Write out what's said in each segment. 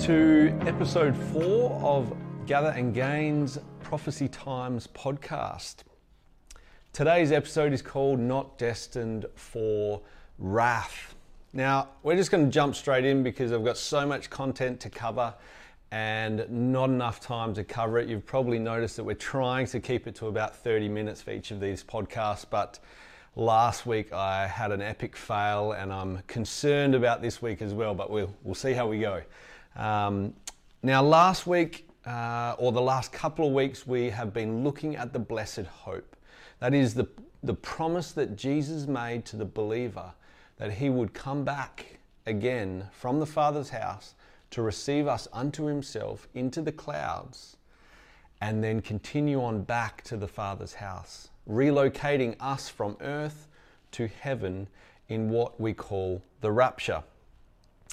to episode four of Gather and Gain's Prophecy Times podcast. Today's episode is called Not Destined for Wrath. Now, we're just going to jump straight in because I've got so much content to cover and not enough time to cover it. You've probably noticed that we're trying to keep it to about 30 minutes for each of these podcasts, but last week I had an epic fail and I'm concerned about this week as well, but we'll, we'll see how we go. Um, now, last week, uh, or the last couple of weeks, we have been looking at the blessed hope. That is the, the promise that Jesus made to the believer that he would come back again from the Father's house to receive us unto himself into the clouds and then continue on back to the Father's house, relocating us from earth to heaven in what we call the rapture.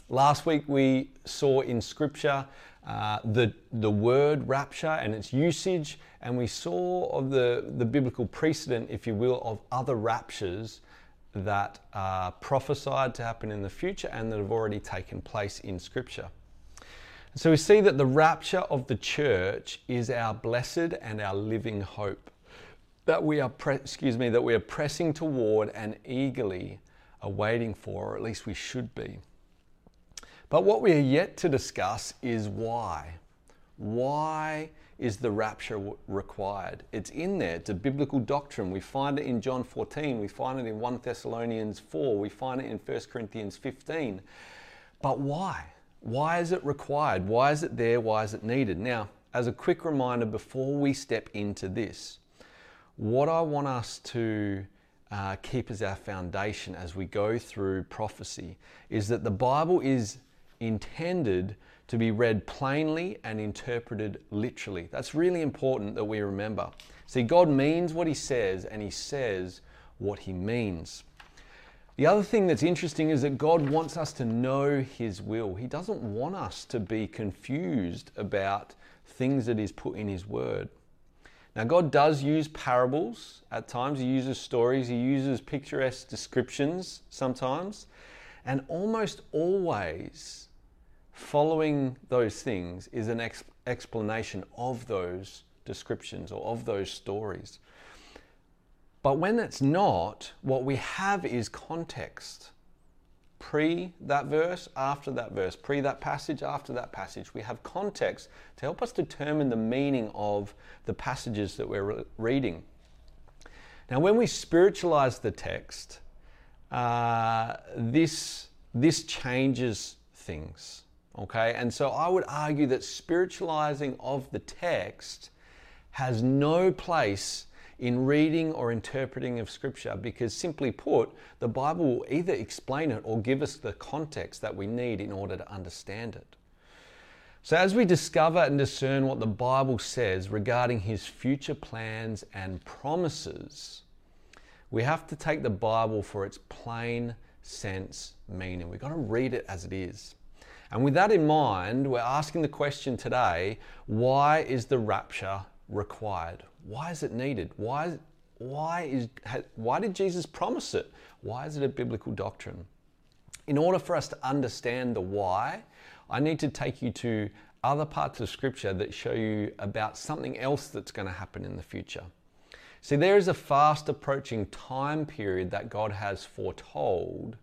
Last week we saw in Scripture uh, the, the word rapture and its usage, and we saw of the, the biblical precedent, if you will, of other raptures that are prophesied to happen in the future and that have already taken place in Scripture. So we see that the rapture of the church is our blessed and our living hope that we are, pre- excuse me, that we are pressing toward and eagerly awaiting for, or at least we should be. But what we are yet to discuss is why. Why is the rapture required? It's in there. It's a biblical doctrine. We find it in John 14. We find it in 1 Thessalonians 4. We find it in 1 Corinthians 15. But why? Why is it required? Why is it there? Why is it needed? Now, as a quick reminder before we step into this, what I want us to uh, keep as our foundation as we go through prophecy is that the Bible is intended to be read plainly and interpreted literally. That's really important that we remember. See, God means what He says, and He says what He means. The other thing that's interesting is that God wants us to know His will. He doesn't want us to be confused about things that He's put in His Word. Now, God does use parables at times, He uses stories, He uses picturesque descriptions sometimes, and almost always following those things is an ex- explanation of those descriptions or of those stories. But when it's not, what we have is context. Pre that verse, after that verse, pre that passage, after that passage. We have context to help us determine the meaning of the passages that we're re- reading. Now, when we spiritualize the text, uh, this, this changes things. Okay, and so I would argue that spiritualizing of the text has no place in reading or interpreting of Scripture because, simply put, the Bible will either explain it or give us the context that we need in order to understand it. So, as we discover and discern what the Bible says regarding His future plans and promises, we have to take the Bible for its plain sense meaning. We've got to read it as it is. And with that in mind, we're asking the question today why is the rapture required? Why is it needed? Why, why, is, why did Jesus promise it? Why is it a biblical doctrine? In order for us to understand the why, I need to take you to other parts of Scripture that show you about something else that's going to happen in the future. See, there is a fast approaching time period that God has foretold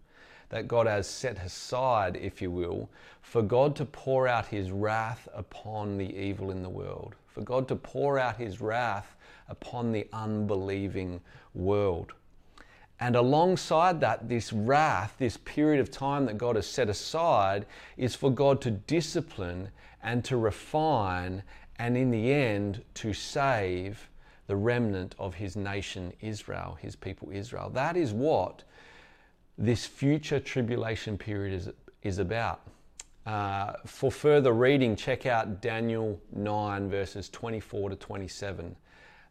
that God has set aside, if you will, for God to pour out his wrath upon the evil in the world, for God to pour out his wrath upon the unbelieving world. And alongside that, this wrath, this period of time that God has set aside, is for God to discipline and to refine, and in the end, to save the remnant of his nation Israel, his people Israel. That is what this future tribulation period is, is about. Uh, for further reading, check out Daniel 9, verses 24 to 27.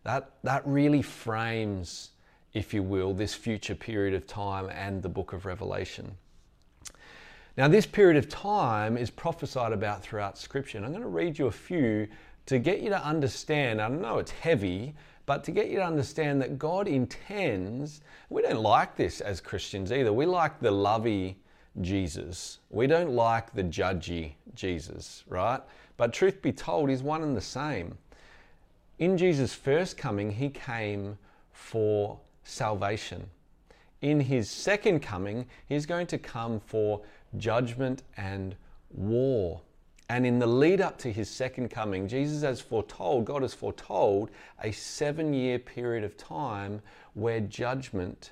That, that really frames, if you will, this future period of time and the book of Revelation. Now, this period of time is prophesied about throughout Scripture, and I'm going to read you a few to get you to understand. I know it's heavy, but to get you to understand that God intends, we don't like this as Christians either. We like the lovey Jesus. We don't like the judgy Jesus, right? But truth be told, he's one and the same. In Jesus' first coming, he came for salvation. In his second coming, he's going to come for judgment and war. And in the lead up to his second coming, Jesus has foretold, God has foretold a seven year period of time where judgment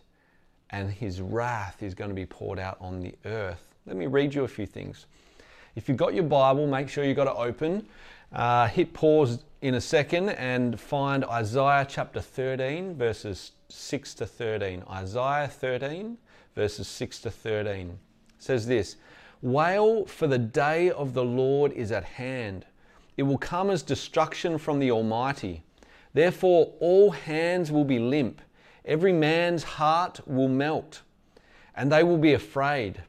and his wrath is going to be poured out on the earth. Let me read you a few things. If you've got your Bible, make sure you've got it open. Uh, hit pause in a second and find Isaiah chapter 13, verses 6 to 13. Isaiah 13, verses 6 to 13 it says this Wail, for the day of the Lord is at hand. It will come as destruction from the Almighty. Therefore, all hands will be limp Every man's heart will melt, and they will be afraid.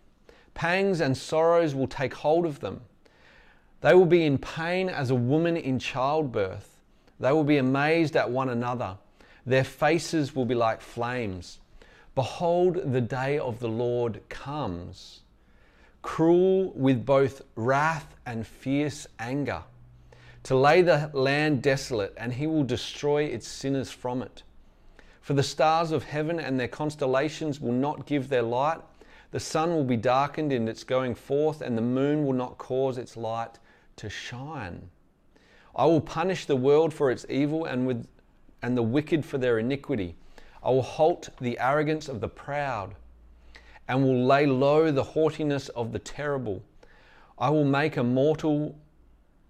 Pangs and sorrows will take hold of them. They will be in pain as a woman in childbirth. They will be amazed at one another. Their faces will be like flames. Behold, the day of the Lord comes, cruel with both wrath and fierce anger, to lay the land desolate, and he will destroy its sinners from it. For the stars of heaven and their constellations will not give their light. The sun will be darkened in its going forth, and the moon will not cause its light to shine. I will punish the world for its evil and, with, and the wicked for their iniquity. I will halt the arrogance of the proud and will lay low the haughtiness of the terrible. I will make a mortal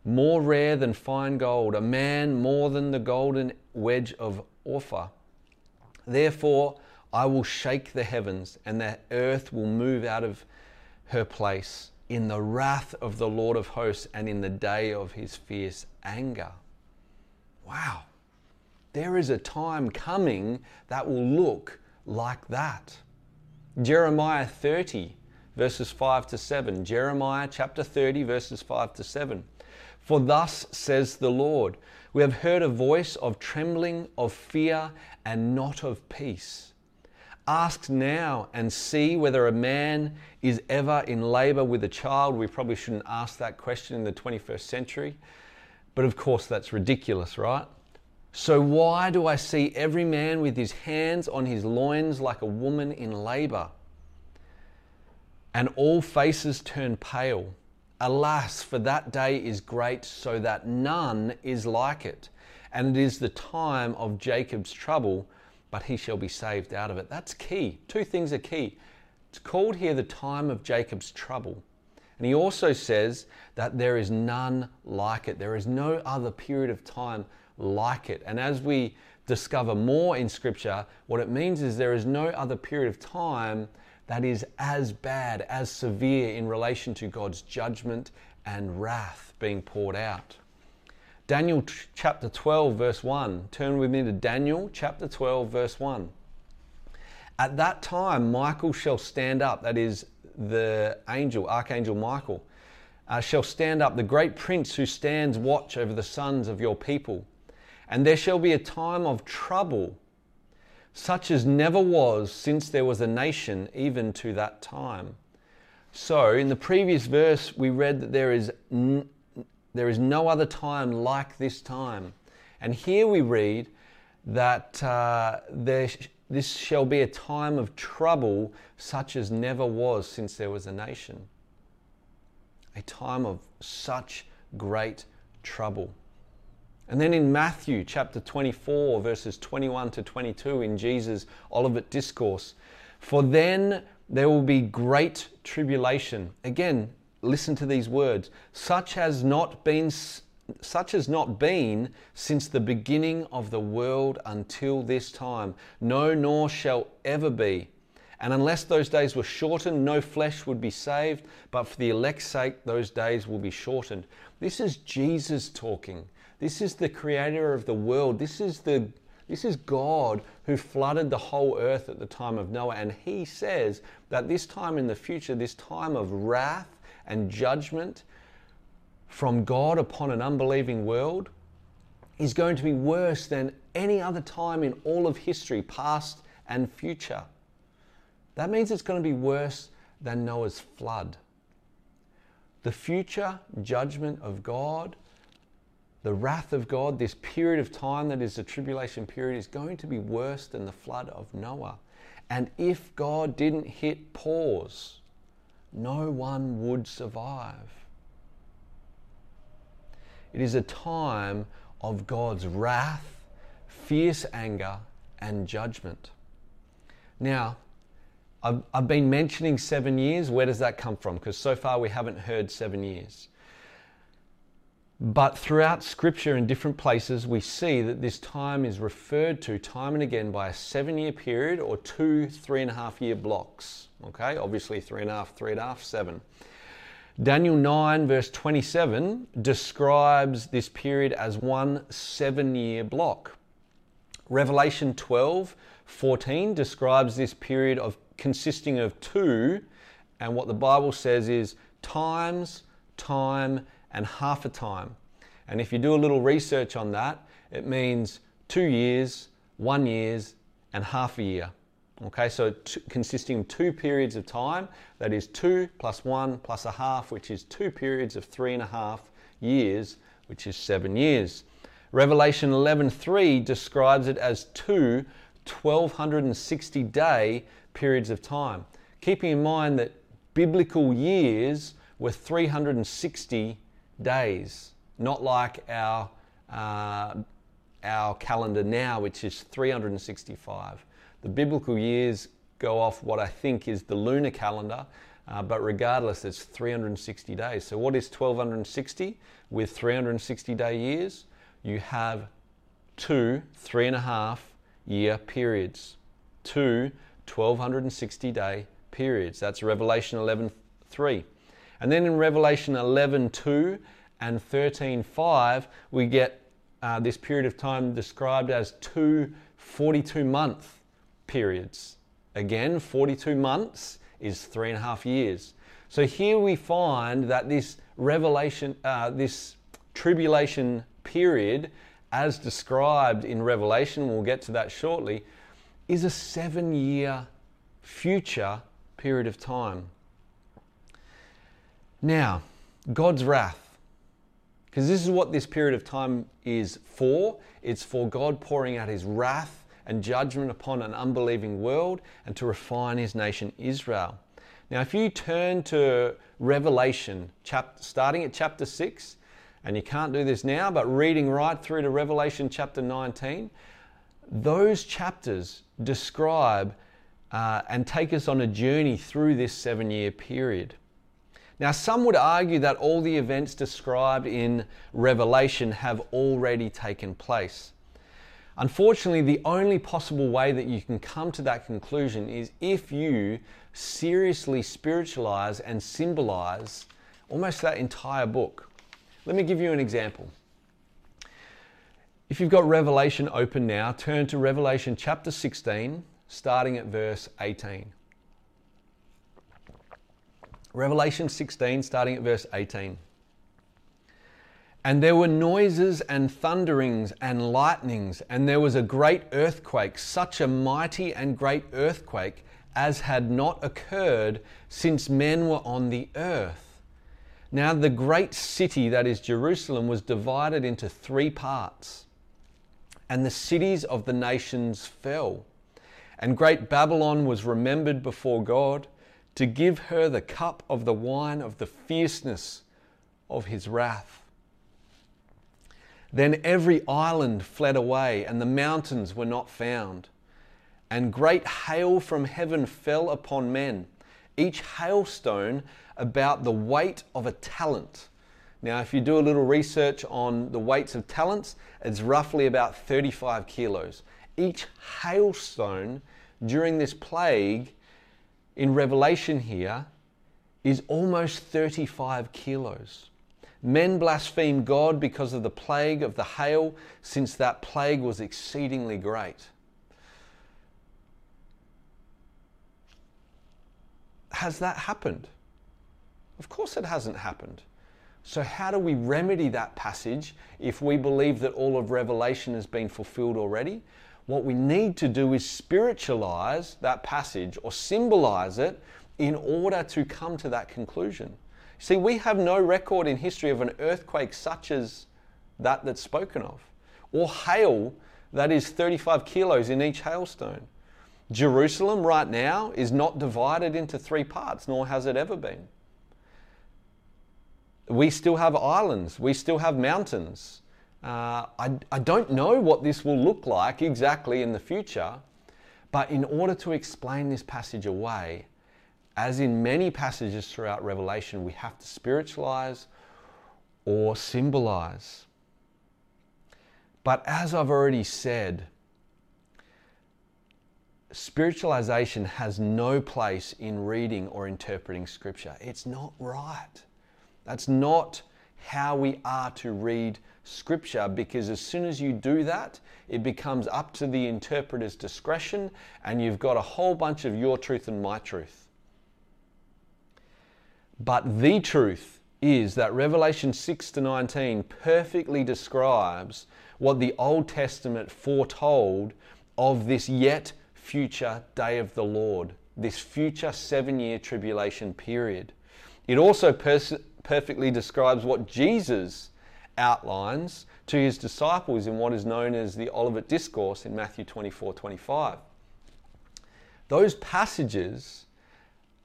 more rare than fine gold, a man more than the golden wedge of Ophir. Therefore, I will shake the heavens, and the earth will move out of her place in the wrath of the Lord of hosts and in the day of his fierce anger. Wow. There is a time coming that will look like that. Jeremiah 30, verses 5 to 7. Jeremiah chapter 30, verses 5 to 7. For thus says the Lord, we have heard a voice of trembling, of fear, and not of peace. Ask now and see whether a man is ever in labor with a child. We probably shouldn't ask that question in the 21st century, but of course that's ridiculous, right? So, why do I see every man with his hands on his loins like a woman in labor? And all faces turn pale. Alas, for that day is great, so that none is like it. And it is the time of Jacob's trouble, but he shall be saved out of it. That's key. Two things are key. It's called here the time of Jacob's trouble. And he also says that there is none like it. There is no other period of time like it. And as we discover more in Scripture, what it means is there is no other period of time that is as bad, as severe in relation to God's judgment and wrath being poured out. Daniel chapter 12, verse 1. Turn with me to Daniel chapter 12, verse 1. At that time, Michael shall stand up, that is the angel, Archangel Michael, uh, shall stand up, the great prince who stands watch over the sons of your people. And there shall be a time of trouble such as never was since there was a nation, even to that time. So, in the previous verse, we read that there is, n- there is no other time like this time. And here we read that uh, there sh- this shall be a time of trouble such as never was since there was a nation. A time of such great trouble. And then in Matthew chapter 24, verses 21 to 22, in Jesus' Olivet Discourse, for then there will be great tribulation. Again, listen to these words. Such has not been such has not been since the beginning of the world until this time. No nor shall ever be. And unless those days were shortened no flesh would be saved but for the elect's sake those days will be shortened. This is jesus talking this is the creator of the world. This is the this is God who flooded the whole earth at the time of Noah. And he says that this time in the future, this time of wrath and judgment from God upon an unbelieving world, is going to be worse than any other time in all of history, past and future. That means it's going to be worse than Noah's flood. The future judgment of God, the wrath of God, this period of time that is the tribulation period, is going to be worse than the flood of Noah. And if God didn't hit pause, no one would survive. It is a time of God's wrath, fierce anger, and judgment. Now, I've, I've been mentioning seven years. Where does that come from? Because so far we haven't heard seven years. But throughout Scripture in different places, we see that this time is referred to time and again by a seven year period or two three and a half year blocks. Okay, obviously three and a half, three and a half, seven. Daniel 9, verse 27, describes this period as one seven year block. Revelation 12, 14 describes this period of consisting of two, and what the Bible says is times, time, and half a time. And if you do a little research on that, it means two years, one years, and half a year. Okay, so t- consisting of two periods of time, that is two plus one plus a half, which is two periods of three and a half years, which is seven years. Revelation 11:3 describes it as two 1260 day periods of time, keeping in mind that biblical years were 360 days, not like our, uh, our calendar now, which is 365. The biblical years go off what I think is the lunar calendar, uh, but regardless, it's 360 days. So, what is 1260 with 360 day years? You have two three and a half year periods, two 1260 day periods. That's Revelation 11:3. And then in Revelation 11:2 and 13:5, we get uh, this period of time described as two 42 month periods. Again, 42 months is three and a half years. So here we find that this revelation, uh, this tribulation period, as described in Revelation, we'll get to that shortly, is a seven year future period of time. Now, God's wrath, because this is what this period of time is for. It's for God pouring out his wrath and judgment upon an unbelieving world and to refine his nation Israel. Now, if you turn to Revelation, chapter, starting at chapter 6, and you can't do this now, but reading right through to Revelation chapter 19, those chapters describe uh, and take us on a journey through this seven year period. Now, some would argue that all the events described in Revelation have already taken place. Unfortunately, the only possible way that you can come to that conclusion is if you seriously spiritualize and symbolize almost that entire book. Let me give you an example. If you've got Revelation open now, turn to Revelation chapter 16, starting at verse 18. Revelation 16, starting at verse 18. And there were noises and thunderings and lightnings, and there was a great earthquake, such a mighty and great earthquake as had not occurred since men were on the earth. Now, the great city, that is Jerusalem, was divided into three parts, and the cities of the nations fell. And great Babylon was remembered before God to give her the cup of the wine of the fierceness of his wrath. Then every island fled away, and the mountains were not found. And great hail from heaven fell upon men, each hailstone about the weight of a talent. Now, if you do a little research on the weights of talents, it's roughly about 35 kilos. Each hailstone during this plague in Revelation here is almost 35 kilos. Men blaspheme God because of the plague of the hail, since that plague was exceedingly great. Has that happened? Of course, it hasn't happened. So, how do we remedy that passage if we believe that all of Revelation has been fulfilled already? What we need to do is spiritualize that passage or symbolize it in order to come to that conclusion. See, we have no record in history of an earthquake such as that that's spoken of, or hail that is 35 kilos in each hailstone. Jerusalem right now is not divided into three parts, nor has it ever been. We still have islands, we still have mountains. Uh, I, I don't know what this will look like exactly in the future, but in order to explain this passage away, as in many passages throughout Revelation, we have to spiritualize or symbolize. But as I've already said, spiritualization has no place in reading or interpreting Scripture. It's not right. That's not how we are to read Scripture because as soon as you do that, it becomes up to the interpreter's discretion and you've got a whole bunch of your truth and my truth. But the truth is that Revelation 6 to 19 perfectly describes what the Old Testament foretold of this yet future day of the Lord, this future seven year tribulation period. It also pers- perfectly describes what Jesus outlines to his disciples in what is known as the Olivet Discourse in Matthew 24 25. Those passages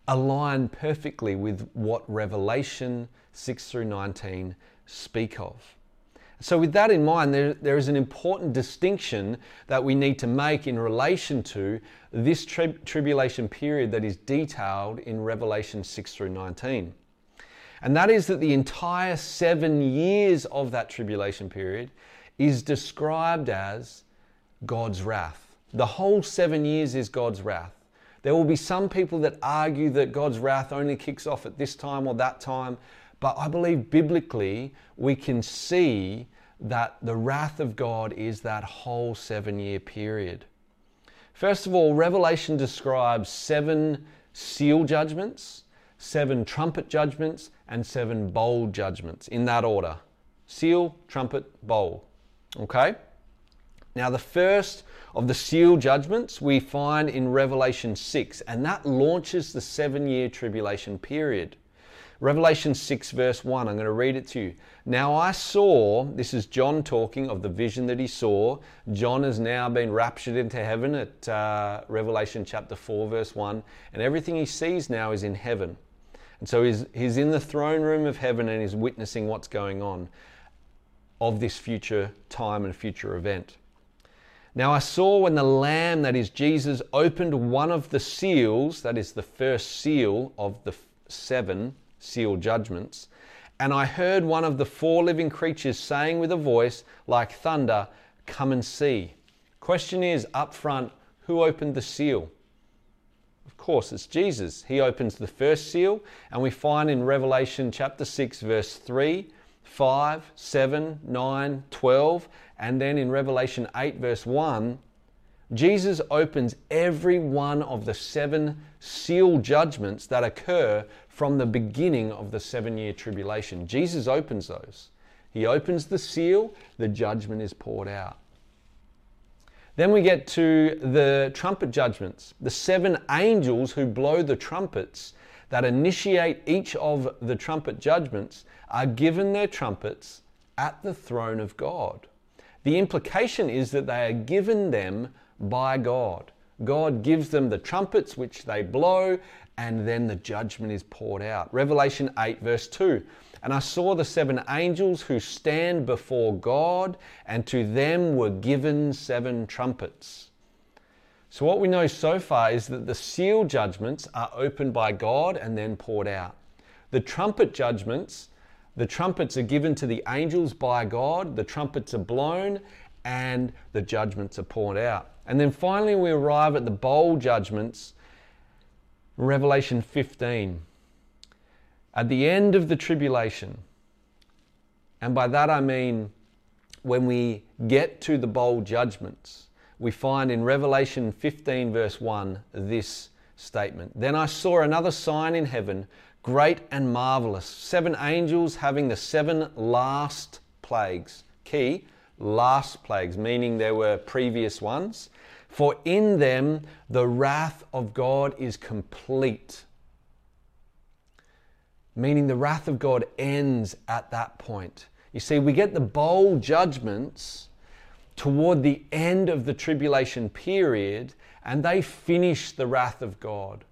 align perfectly with what Revelation 6 through 19 speak of. So, with that in mind, there, there is an important distinction that we need to make in relation to this tri- tribulation period that is detailed in Revelation 6 through 19. And that is that the entire seven years of that tribulation period is described as God's wrath. The whole seven years is God's wrath. There will be some people that argue that God's wrath only kicks off at this time or that time, but I believe biblically we can see that the wrath of God is that whole seven year period. First of all, Revelation describes seven seal judgments, seven trumpet judgments, and seven bowl judgments in that order seal, trumpet, bowl. Okay? Now, the first of the seal judgments we find in Revelation 6, and that launches the seven year tribulation period. Revelation 6, verse 1, I'm going to read it to you. Now I saw, this is John talking of the vision that he saw. John has now been raptured into heaven at uh, Revelation chapter 4, verse 1, and everything he sees now is in heaven. And so he's, he's in the throne room of heaven and he's witnessing what's going on of this future time and future event. Now I saw when the Lamb, that is Jesus, opened one of the seals, that is the first seal of the seven seal judgments, and I heard one of the four living creatures saying with a voice like thunder, Come and see. Question is up front, who opened the seal? Course, it's Jesus. He opens the first seal, and we find in Revelation chapter 6, verse 3, 5, 7, 9, 12, and then in Revelation 8, verse 1, Jesus opens every one of the seven seal judgments that occur from the beginning of the seven year tribulation. Jesus opens those. He opens the seal, the judgment is poured out. Then we get to the trumpet judgments. The seven angels who blow the trumpets that initiate each of the trumpet judgments are given their trumpets at the throne of God. The implication is that they are given them by God. God gives them the trumpets which they blow, and then the judgment is poured out. Revelation 8, verse 2. And I saw the seven angels who stand before God, and to them were given seven trumpets. So, what we know so far is that the seal judgments are opened by God and then poured out. The trumpet judgments, the trumpets are given to the angels by God, the trumpets are blown, and the judgments are poured out. And then finally, we arrive at the bowl judgments, Revelation 15. At the end of the tribulation, and by that I mean when we get to the bowl judgments, we find in Revelation 15, verse 1, this statement Then I saw another sign in heaven, great and marvelous, seven angels having the seven last plagues. Key, last plagues, meaning there were previous ones. For in them the wrath of God is complete. Meaning the wrath of God ends at that point. You see, we get the bowl judgments toward the end of the tribulation period, and they finish the wrath of God.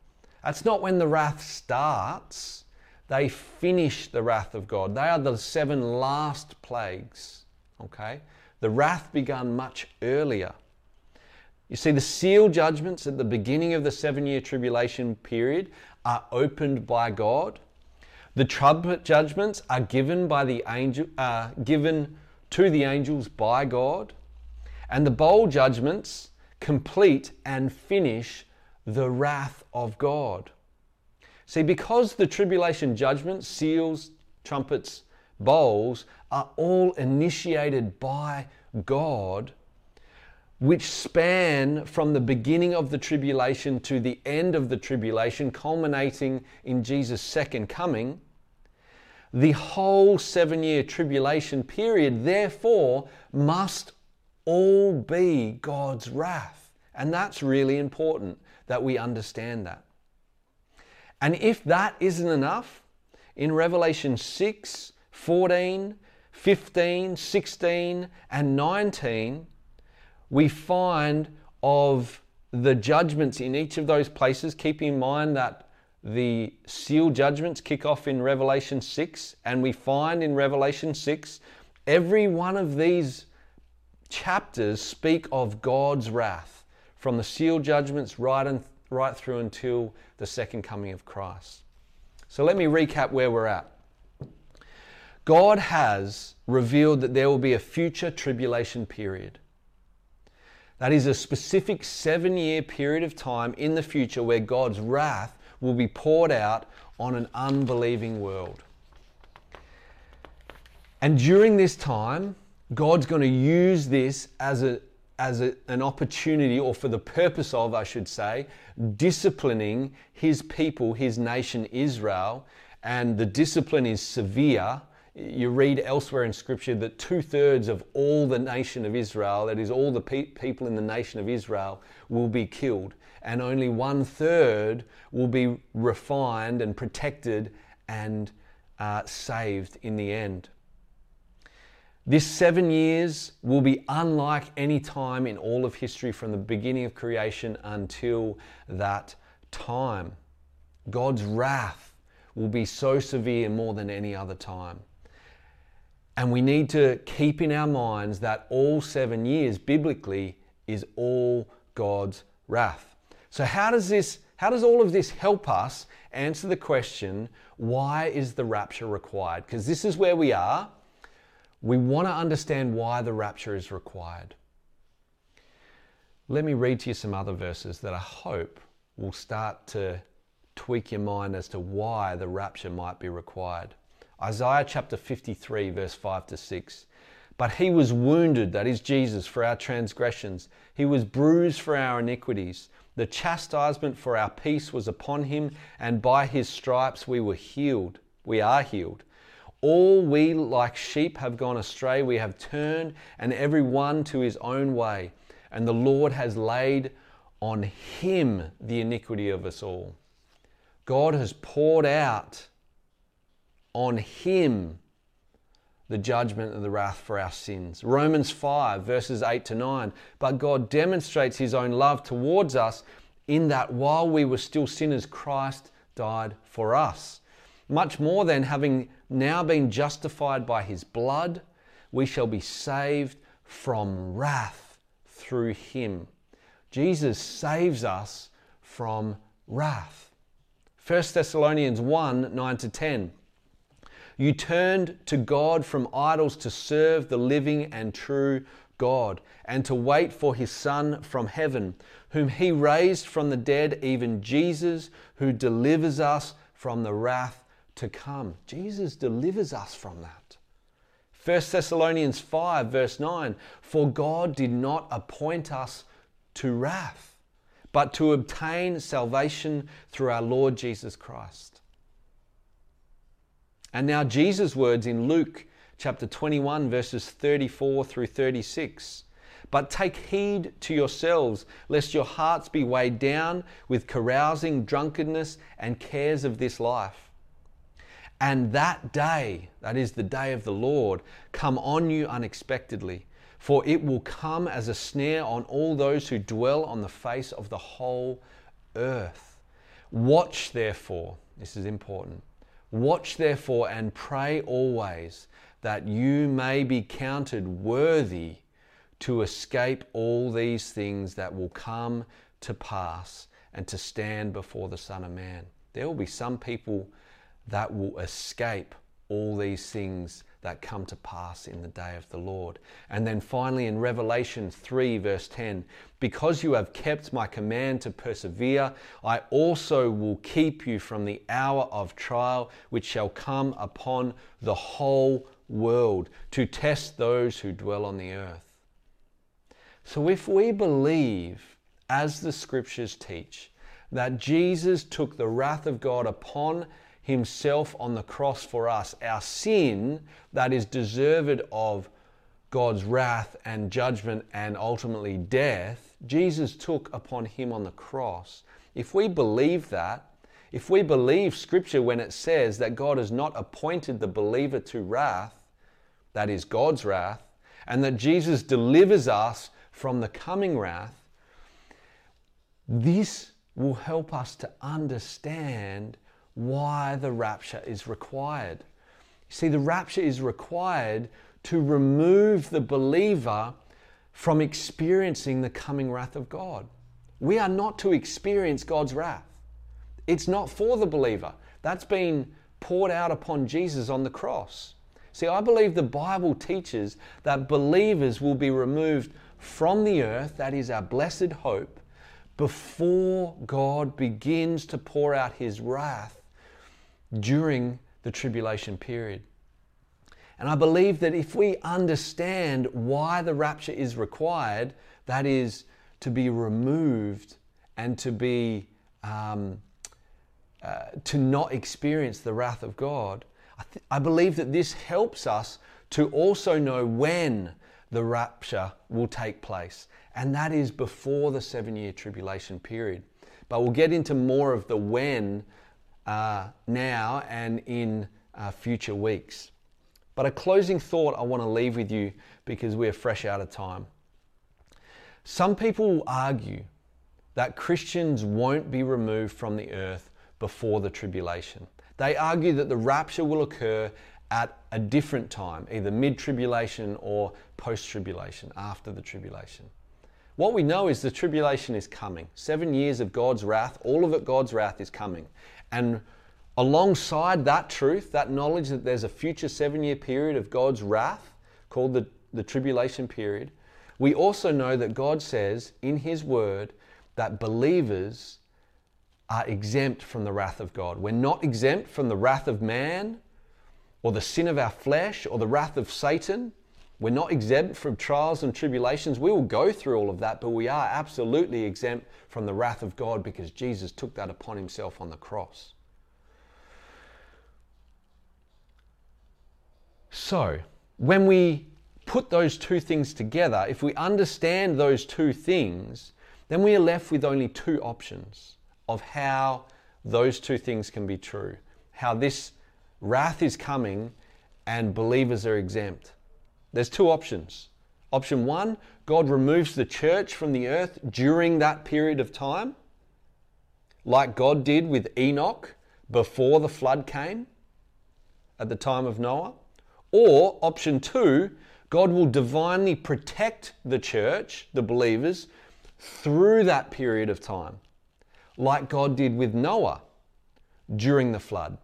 That's not when the wrath starts, they finish the wrath of God. They are the seven last plagues. Okay? The wrath began much earlier. You see, the seal judgments at the beginning of the seven year tribulation period are opened by God. The trumpet judgments are given by the angel, uh, given to the angels by God, and the bowl judgments complete and finish the wrath of God. See, because the tribulation judgments, seals, trumpets, bowls are all initiated by God which span from the beginning of the tribulation to the end of the tribulation, culminating in Jesus' second coming, the whole seven year tribulation period, therefore, must all be God's wrath. And that's really important that we understand that. And if that isn't enough, in Revelation 6, 14, 15, 16, and 19, we find of the judgments in each of those places. Keep in mind that the seal judgments kick off in Revelation 6, and we find in Revelation 6 every one of these chapters speak of God's wrath from the seal judgments right, and, right through until the second coming of Christ. So let me recap where we're at. God has revealed that there will be a future tribulation period. That is a specific seven year period of time in the future where God's wrath will be poured out on an unbelieving world. And during this time, God's going to use this as, a, as a, an opportunity, or for the purpose of, I should say, disciplining his people, his nation Israel. And the discipline is severe you read elsewhere in Scripture that two thirds of all the nation of Israel, that is, all the pe- people in the nation of Israel, will be killed, and only one third will be refined and protected and uh, saved in the end. This seven years will be unlike any time in all of history from the beginning of creation until that time. God's wrath will be so severe more than any other time. And we need to keep in our minds that all seven years biblically is all God's wrath. So how does this how does all of this help us answer the question why is the rapture required? Because this is where we are. We want to understand why the rapture is required. Let me read to you some other verses that I hope will start to tweak your mind as to why the rapture might be required. Isaiah chapter 53, verse 5 to 6. But he was wounded, that is Jesus, for our transgressions. He was bruised for our iniquities. The chastisement for our peace was upon him, and by his stripes we were healed. We are healed. All we like sheep have gone astray. We have turned, and every one to his own way. And the Lord has laid on him the iniquity of us all. God has poured out on him the judgment and the wrath for our sins. Romans 5, verses 8 to 9. But God demonstrates his own love towards us in that while we were still sinners, Christ died for us. Much more than having now been justified by his blood, we shall be saved from wrath through him. Jesus saves us from wrath. 1 Thessalonians 1 9 to 10. You turned to God from idols to serve the living and true God, and to wait for his Son from heaven, whom he raised from the dead, even Jesus, who delivers us from the wrath to come. Jesus delivers us from that. 1 Thessalonians 5, verse 9 For God did not appoint us to wrath, but to obtain salvation through our Lord Jesus Christ and now Jesus' words in Luke chapter 21, verses 34 through 36. But take heed to yourselves, lest your hearts be weighed down with carousing, drunkenness, and cares of this life, and that day, that is the day of the Lord, come on you unexpectedly. For it will come as a snare on all those who dwell on the face of the whole earth. Watch therefore, this is important. Watch therefore and pray always that you may be counted worthy to escape all these things that will come to pass and to stand before the Son of Man. There will be some people that will escape all these things that come to pass in the day of the Lord. And then finally in Revelation 3, verse 10, because you have kept my command to persevere, I also will keep you from the hour of trial which shall come upon the whole world to test those who dwell on the earth. So if we believe, as the scriptures teach, that Jesus took the wrath of God upon himself on the cross for us. Our sin that is deserved of God's wrath and judgment and ultimately death, Jesus took upon him on the cross. If we believe that, if we believe Scripture when it says that God has not appointed the believer to wrath, that is God's wrath, and that Jesus delivers us from the coming wrath, this will help us to understand why the rapture is required. You See, the rapture is required to remove the believer from experiencing the coming wrath of God. We are not to experience God's wrath. It's not for the believer. That's been poured out upon Jesus on the cross. See, I believe the Bible teaches that believers will be removed from the earth, that is our blessed hope, before God begins to pour out his wrath during the tribulation period. And I believe that if we understand why the rapture is required, that is to be removed and to be um, uh, to not experience the wrath of God, I, th- I believe that this helps us to also know when the rapture will take place, and that is before the seven year tribulation period. But we'll get into more of the when uh, now and in uh, future weeks. But a closing thought I want to leave with you because we're fresh out of time. Some people argue that Christians won't be removed from the earth before the tribulation. They argue that the rapture will occur at a different time, either mid tribulation or post tribulation, after the tribulation. What we know is the tribulation is coming. Seven years of God's wrath, all of it God's wrath is coming. And alongside that truth, that knowledge that there's a future seven year period of God's wrath called the, the tribulation period, we also know that God says in His Word that believers are exempt from the wrath of God. We're not exempt from the wrath of man or the sin of our flesh or the wrath of Satan. We're not exempt from trials and tribulations. We will go through all of that, but we are absolutely exempt from the wrath of God because Jesus took that upon himself on the cross. So, when we put those two things together, if we understand those two things, then we are left with only two options of how those two things can be true. How this wrath is coming and believers are exempt. There's two options. Option one, God removes the church from the earth during that period of time, like God did with Enoch before the flood came at the time of Noah. Or option two, God will divinely protect the church, the believers, through that period of time, like God did with Noah during the flood.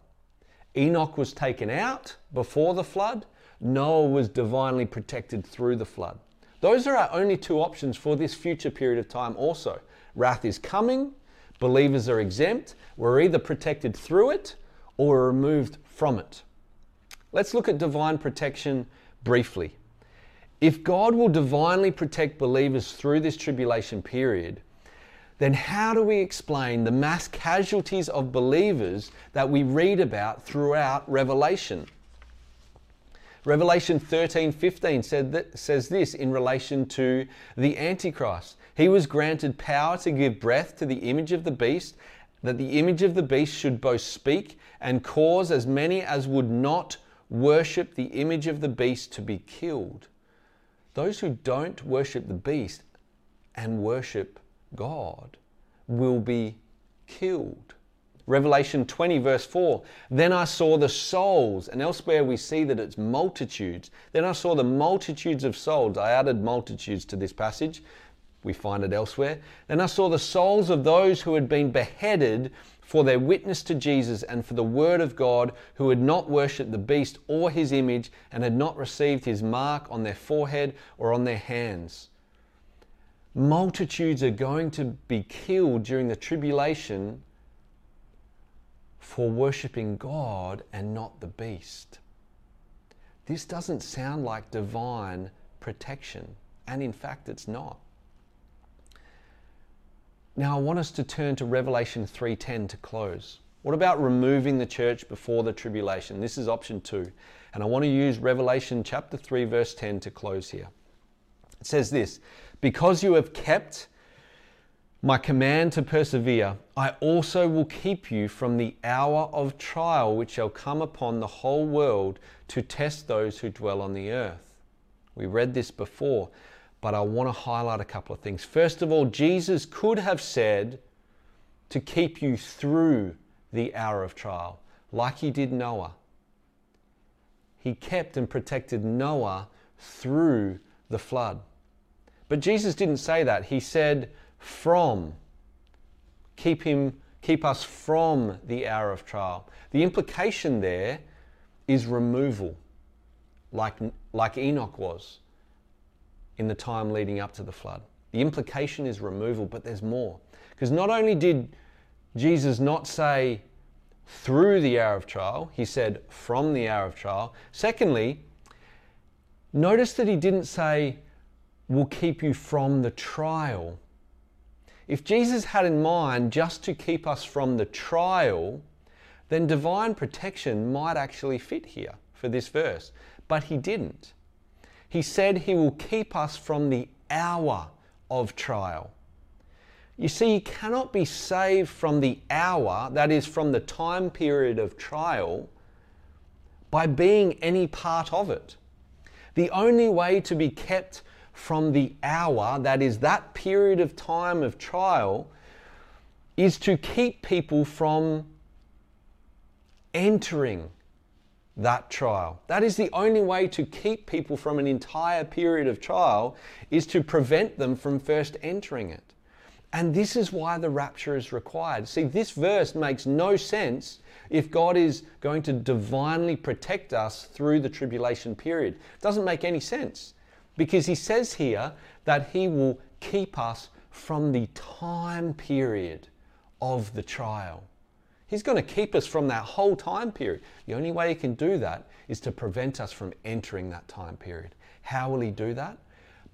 Enoch was taken out before the flood, Noah was divinely protected through the flood. Those are our only two options for this future period of time, also. Wrath is coming, believers are exempt, we're either protected through it or removed from it. Let's look at divine protection briefly. If God will divinely protect believers through this tribulation period, then how do we explain the mass casualties of believers that we read about throughout Revelation? Revelation 13 15 said that, says this in relation to the Antichrist. He was granted power to give breath to the image of the beast, that the image of the beast should both speak and cause as many as would not worship the image of the beast to be killed. Those who don't worship the beast and worship God will be killed. Revelation 20, verse 4 Then I saw the souls, and elsewhere we see that it's multitudes. Then I saw the multitudes of souls. I added multitudes to this passage. We find it elsewhere. Then I saw the souls of those who had been beheaded for their witness to Jesus and for the word of God, who had not worshipped the beast or his image and had not received his mark on their forehead or on their hands. Multitudes are going to be killed during the tribulation for worshipping God and not the beast. This doesn't sound like divine protection, and in fact, it's not. Now, I want us to turn to Revelation 3:10 to close. What about removing the church before the tribulation? This is option 2. And I want to use Revelation chapter 3 verse 10 to close here. It says this, "Because you have kept my command to persevere, I also will keep you from the hour of trial which shall come upon the whole world to test those who dwell on the earth. We read this before, but I want to highlight a couple of things. First of all, Jesus could have said to keep you through the hour of trial, like he did Noah. He kept and protected Noah through the flood. But Jesus didn't say that. He said, from. Keep him keep us from the hour of trial. The implication there is removal, like, like Enoch was in the time leading up to the flood. The implication is removal, but there's more. Because not only did Jesus not say through the hour of trial, he said from the hour of trial. Secondly, notice that he didn't say, will keep you from the trial. If Jesus had in mind just to keep us from the trial, then divine protection might actually fit here for this verse. But he didn't. He said he will keep us from the hour of trial. You see, you cannot be saved from the hour, that is, from the time period of trial, by being any part of it. The only way to be kept from the hour, that is, that period of time of trial, is to keep people from entering that trial. That is the only way to keep people from an entire period of trial is to prevent them from first entering it. And this is why the rapture is required. See, this verse makes no sense if God is going to divinely protect us through the tribulation period. It doesn't make any sense. Because he says here that he will keep us from the time period of the trial. He's going to keep us from that whole time period. The only way he can do that is to prevent us from entering that time period. How will he do that?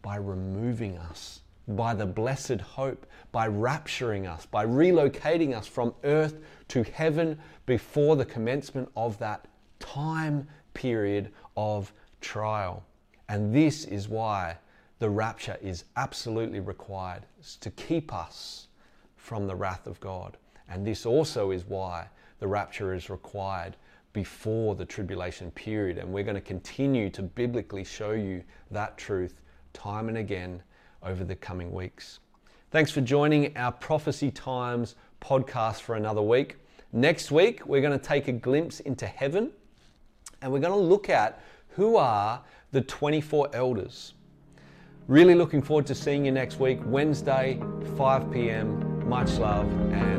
By removing us, by the blessed hope, by rapturing us, by relocating us from earth to heaven before the commencement of that time period of trial. And this is why the rapture is absolutely required to keep us from the wrath of God. And this also is why the rapture is required before the tribulation period. And we're going to continue to biblically show you that truth time and again over the coming weeks. Thanks for joining our Prophecy Times podcast for another week. Next week, we're going to take a glimpse into heaven and we're going to look at who are the 24 elders. Really looking forward to seeing you next week, Wednesday, 5 p.m. Much love and.